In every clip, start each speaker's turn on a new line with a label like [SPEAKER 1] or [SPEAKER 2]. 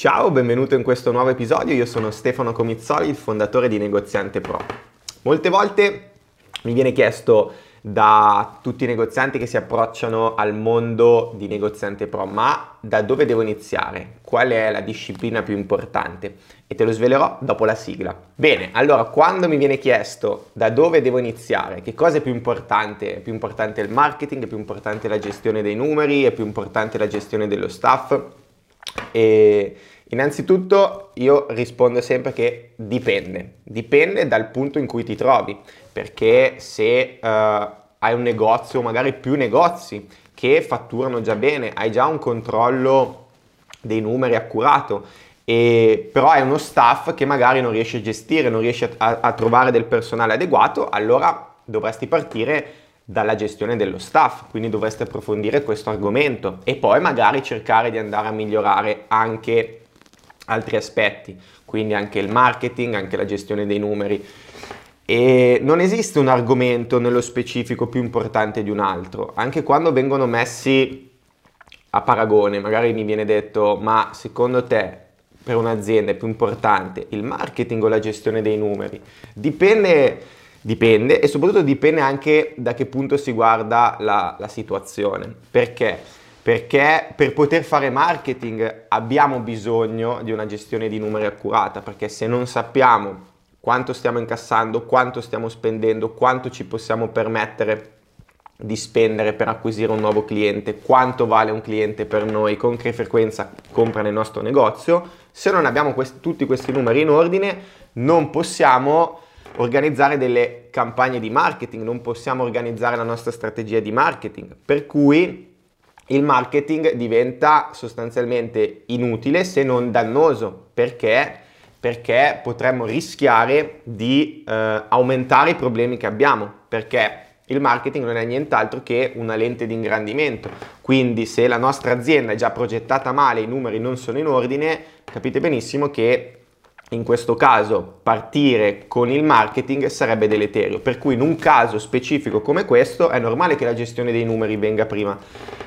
[SPEAKER 1] Ciao, benvenuto in questo nuovo episodio. Io sono Stefano Comizzoli, il fondatore di Negoziante Pro. Molte volte mi viene chiesto da tutti i negozianti che si approcciano al mondo di Negoziante Pro, ma da dove devo iniziare? Qual è la disciplina più importante? E te lo svelerò dopo la sigla. Bene, allora quando mi viene chiesto da dove devo iniziare, che cosa è più importante? È più importante il marketing, è più importante la gestione dei numeri, è più importante la gestione dello staff? E innanzitutto io rispondo sempre che dipende, dipende dal punto in cui ti trovi, perché se uh, hai un negozio, magari più negozi che fatturano già bene, hai già un controllo dei numeri accurato, e, però hai uno staff che magari non riesce a gestire, non riesce a, a trovare del personale adeguato, allora dovresti partire dalla gestione dello staff, quindi dovreste approfondire questo argomento e poi magari cercare di andare a migliorare anche altri aspetti, quindi anche il marketing, anche la gestione dei numeri. E non esiste un argomento nello specifico più importante di un altro, anche quando vengono messi a paragone, magari mi viene detto ma secondo te per un'azienda è più importante il marketing o la gestione dei numeri? Dipende Dipende e soprattutto dipende anche da che punto si guarda la, la situazione. Perché? Perché per poter fare marketing abbiamo bisogno di una gestione di numeri accurata, perché se non sappiamo quanto stiamo incassando, quanto stiamo spendendo, quanto ci possiamo permettere di spendere per acquisire un nuovo cliente, quanto vale un cliente per noi, con che frequenza compra nel nostro negozio, se non abbiamo questi, tutti questi numeri in ordine, non possiamo organizzare delle campagne di marketing, non possiamo organizzare la nostra strategia di marketing, per cui il marketing diventa sostanzialmente inutile se non dannoso, perché? Perché potremmo rischiare di eh, aumentare i problemi che abbiamo, perché il marketing non è nient'altro che una lente di ingrandimento, quindi se la nostra azienda è già progettata male, i numeri non sono in ordine, capite benissimo che in questo caso partire con il marketing sarebbe deleterio, per cui in un caso specifico come questo è normale che la gestione dei numeri venga prima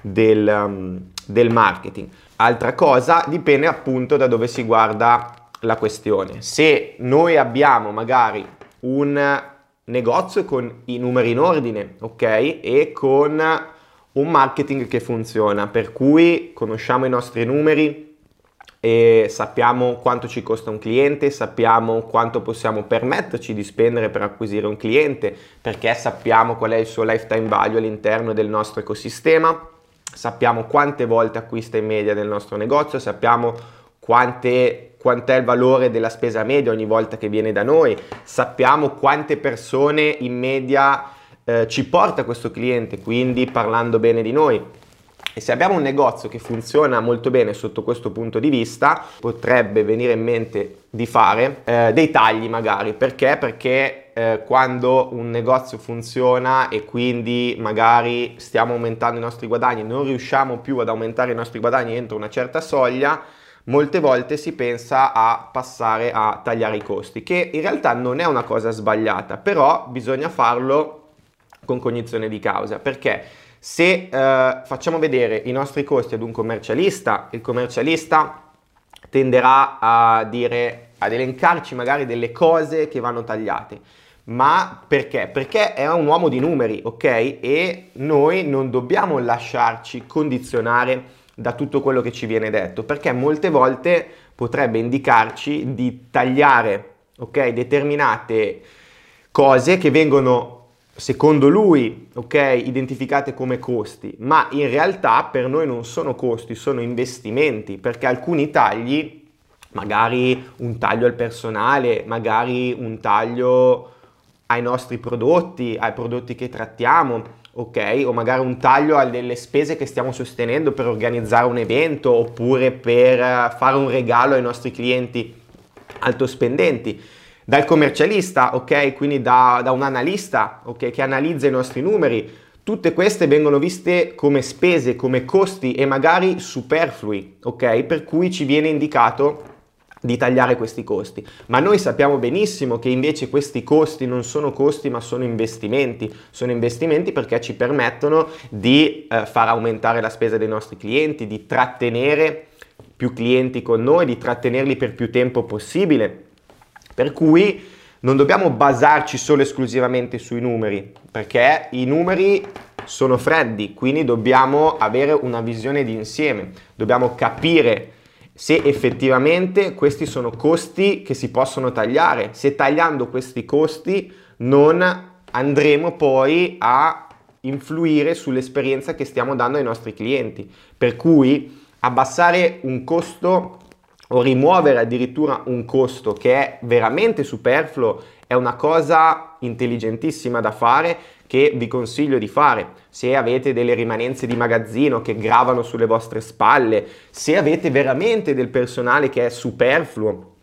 [SPEAKER 1] del, um, del marketing. Altra cosa dipende appunto da dove si guarda la questione. Se noi abbiamo magari un negozio con i numeri in ordine, ok? E con un marketing che funziona, per cui conosciamo i nostri numeri, e sappiamo quanto ci costa un cliente, sappiamo quanto possiamo permetterci di spendere per acquisire un cliente, perché sappiamo qual è il suo lifetime value all'interno del nostro ecosistema, sappiamo quante volte acquista in media nel nostro negozio, sappiamo quante, quant'è il valore della spesa media ogni volta che viene da noi, sappiamo quante persone in media eh, ci porta questo cliente, quindi parlando bene di noi e se abbiamo un negozio che funziona molto bene sotto questo punto di vista, potrebbe venire in mente di fare eh, dei tagli magari. Perché? Perché eh, quando un negozio funziona e quindi magari stiamo aumentando i nostri guadagni, non riusciamo più ad aumentare i nostri guadagni entro una certa soglia, molte volte si pensa a passare a tagliare i costi, che in realtà non è una cosa sbagliata, però bisogna farlo con cognizione di causa. Perché? Se eh, facciamo vedere i nostri costi ad un commercialista, il commercialista tenderà a dire, ad elencarci magari delle cose che vanno tagliate. Ma perché? Perché è un uomo di numeri, ok? E noi non dobbiamo lasciarci condizionare da tutto quello che ci viene detto, perché molte volte potrebbe indicarci di tagliare, ok, determinate cose che vengono secondo lui, ok, identificate come costi, ma in realtà per noi non sono costi, sono investimenti, perché alcuni tagli, magari un taglio al personale, magari un taglio ai nostri prodotti, ai prodotti che trattiamo, ok, o magari un taglio alle spese che stiamo sostenendo per organizzare un evento oppure per fare un regalo ai nostri clienti altospendenti dal commercialista, ok? Quindi da, da un analista, ok? Che analizza i nostri numeri. Tutte queste vengono viste come spese, come costi e magari superflui, ok? Per cui ci viene indicato di tagliare questi costi. Ma noi sappiamo benissimo che invece questi costi non sono costi ma sono investimenti. Sono investimenti perché ci permettono di eh, far aumentare la spesa dei nostri clienti, di trattenere più clienti con noi, di trattenerli per più tempo possibile. Per cui non dobbiamo basarci solo esclusivamente sui numeri, perché i numeri sono freddi, quindi dobbiamo avere una visione di insieme, dobbiamo capire se effettivamente questi sono costi che si possono tagliare, se tagliando questi costi non andremo poi a influire sull'esperienza che stiamo dando ai nostri clienti. Per cui abbassare un costo o rimuovere addirittura un costo che è veramente superfluo è una cosa intelligentissima da fare che vi consiglio di fare. Se avete delle rimanenze di magazzino che gravano sulle vostre spalle, se avete veramente del personale che è superfluo,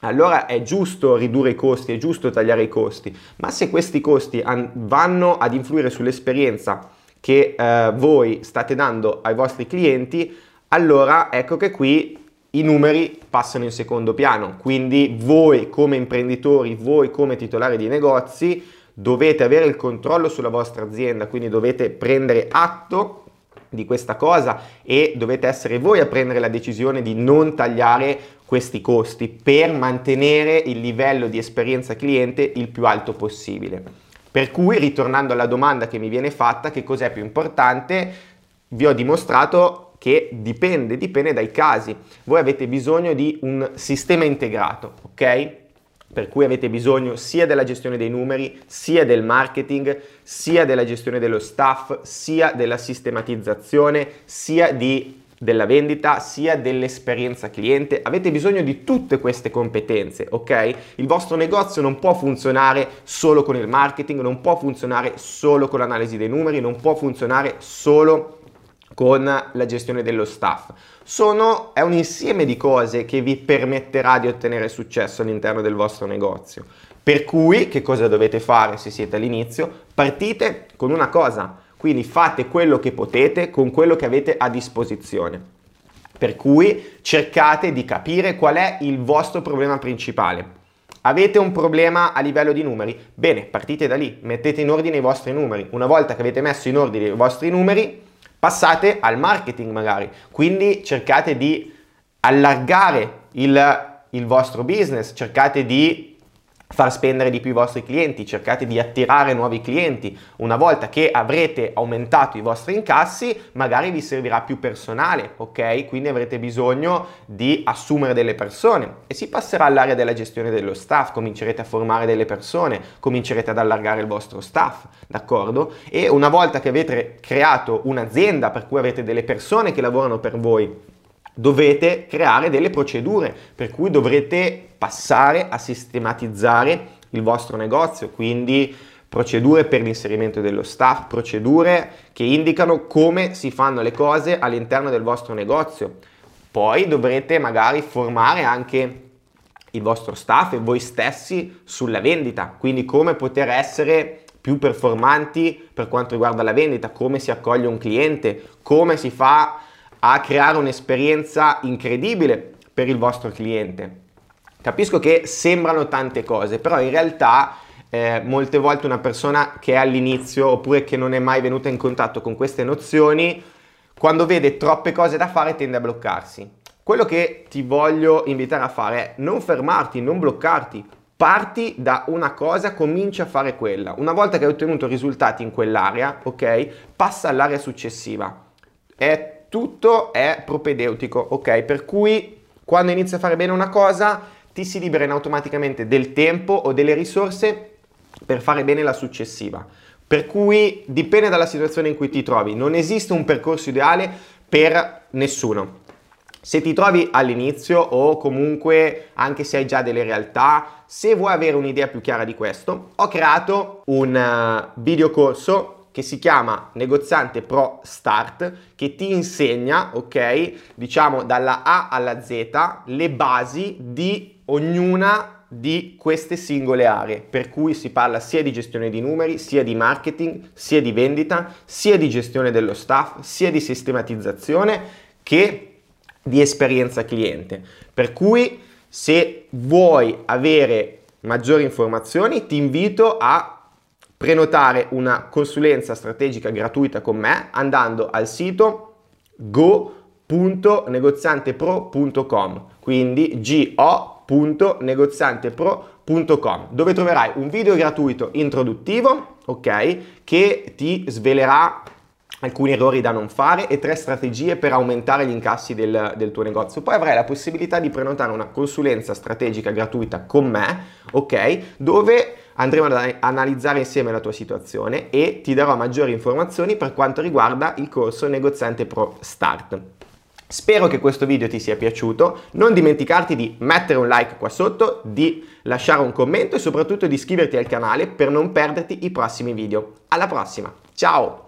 [SPEAKER 1] allora è giusto ridurre i costi, è giusto tagliare i costi, ma se questi costi an- vanno ad influire sull'esperienza che eh, voi state dando ai vostri clienti, allora ecco che qui i numeri passano in secondo piano. Quindi voi come imprenditori, voi come titolari di negozi, dovete avere il controllo sulla vostra azienda, quindi dovete prendere atto di questa cosa e dovete essere voi a prendere la decisione di non tagliare questi costi per mantenere il livello di esperienza cliente il più alto possibile. Per cui, ritornando alla domanda che mi viene fatta, che cos'è più importante, vi ho dimostrato che dipende, dipende dai casi. Voi avete bisogno di un sistema integrato, ok? Per cui avete bisogno sia della gestione dei numeri, sia del marketing, sia della gestione dello staff, sia della sistematizzazione, sia di della vendita sia dell'esperienza cliente. Avete bisogno di tutte queste competenze, ok? Il vostro negozio non può funzionare solo con il marketing, non può funzionare solo con l'analisi dei numeri, non può funzionare solo con la gestione dello staff. Sono, è un insieme di cose che vi permetterà di ottenere successo all'interno del vostro negozio. Per cui, che cosa dovete fare se siete all'inizio? Partite con una cosa, quindi fate quello che potete con quello che avete a disposizione. Per cui cercate di capire qual è il vostro problema principale. Avete un problema a livello di numeri? Bene, partite da lì, mettete in ordine i vostri numeri. Una volta che avete messo in ordine i vostri numeri, passate al marketing magari. Quindi cercate di allargare il, il vostro business, cercate di far spendere di più i vostri clienti, cercate di attirare nuovi clienti. Una volta che avrete aumentato i vostri incassi, magari vi servirà più personale, ok? Quindi avrete bisogno di assumere delle persone e si passerà all'area della gestione dello staff, comincerete a formare delle persone, comincerete ad allargare il vostro staff, d'accordo? E una volta che avete creato un'azienda per cui avete delle persone che lavorano per voi, dovete creare delle procedure per cui dovrete passare a sistematizzare il vostro negozio, quindi procedure per l'inserimento dello staff, procedure che indicano come si fanno le cose all'interno del vostro negozio. Poi dovrete magari formare anche il vostro staff e voi stessi sulla vendita, quindi come poter essere più performanti per quanto riguarda la vendita, come si accoglie un cliente, come si fa a creare un'esperienza incredibile per il vostro cliente. Capisco che sembrano tante cose, però in realtà eh, molte volte una persona che è all'inizio oppure che non è mai venuta in contatto con queste nozioni, quando vede troppe cose da fare tende a bloccarsi. Quello che ti voglio invitare a fare è non fermarti, non bloccarti, parti da una cosa, comincia a fare quella. Una volta che hai ottenuto risultati in quell'area, ok, passa all'area successiva. È tutto è propedeutico, ok? Per cui quando inizi a fare bene una cosa ti si liberano automaticamente del tempo o delle risorse per fare bene la successiva. Per cui dipende dalla situazione in cui ti trovi, non esiste un percorso ideale per nessuno. Se ti trovi all'inizio o comunque anche se hai già delle realtà, se vuoi avere un'idea più chiara di questo, ho creato un uh, video corso che si chiama Negoziante Pro Start che ti insegna, ok, diciamo dalla A alla Z le basi di ognuna di queste singole aree, per cui si parla sia di gestione di numeri, sia di marketing, sia di vendita, sia di gestione dello staff, sia di sistematizzazione che di esperienza cliente. Per cui se vuoi avere maggiori informazioni ti invito a prenotare una consulenza strategica gratuita con me andando al sito go.negoziantepro.com quindi go.negoziantepro.com dove troverai un video gratuito introduttivo, ok, che ti svelerà alcuni errori da non fare e tre strategie per aumentare gli incassi del, del, tuo negozio. Poi avrai la possibilità di prenotare una consulenza strategica gratuita con me, ok? Dove andremo ad analizzare insieme la tua situazione e ti darò maggiori informazioni per quanto riguarda il corso Negoziante Pro Start. Spero che questo video ti sia piaciuto, non dimenticarti di mettere un like qua sotto, di lasciare un commento e soprattutto di iscriverti al canale per non perderti i prossimi video. Alla prossima, ciao!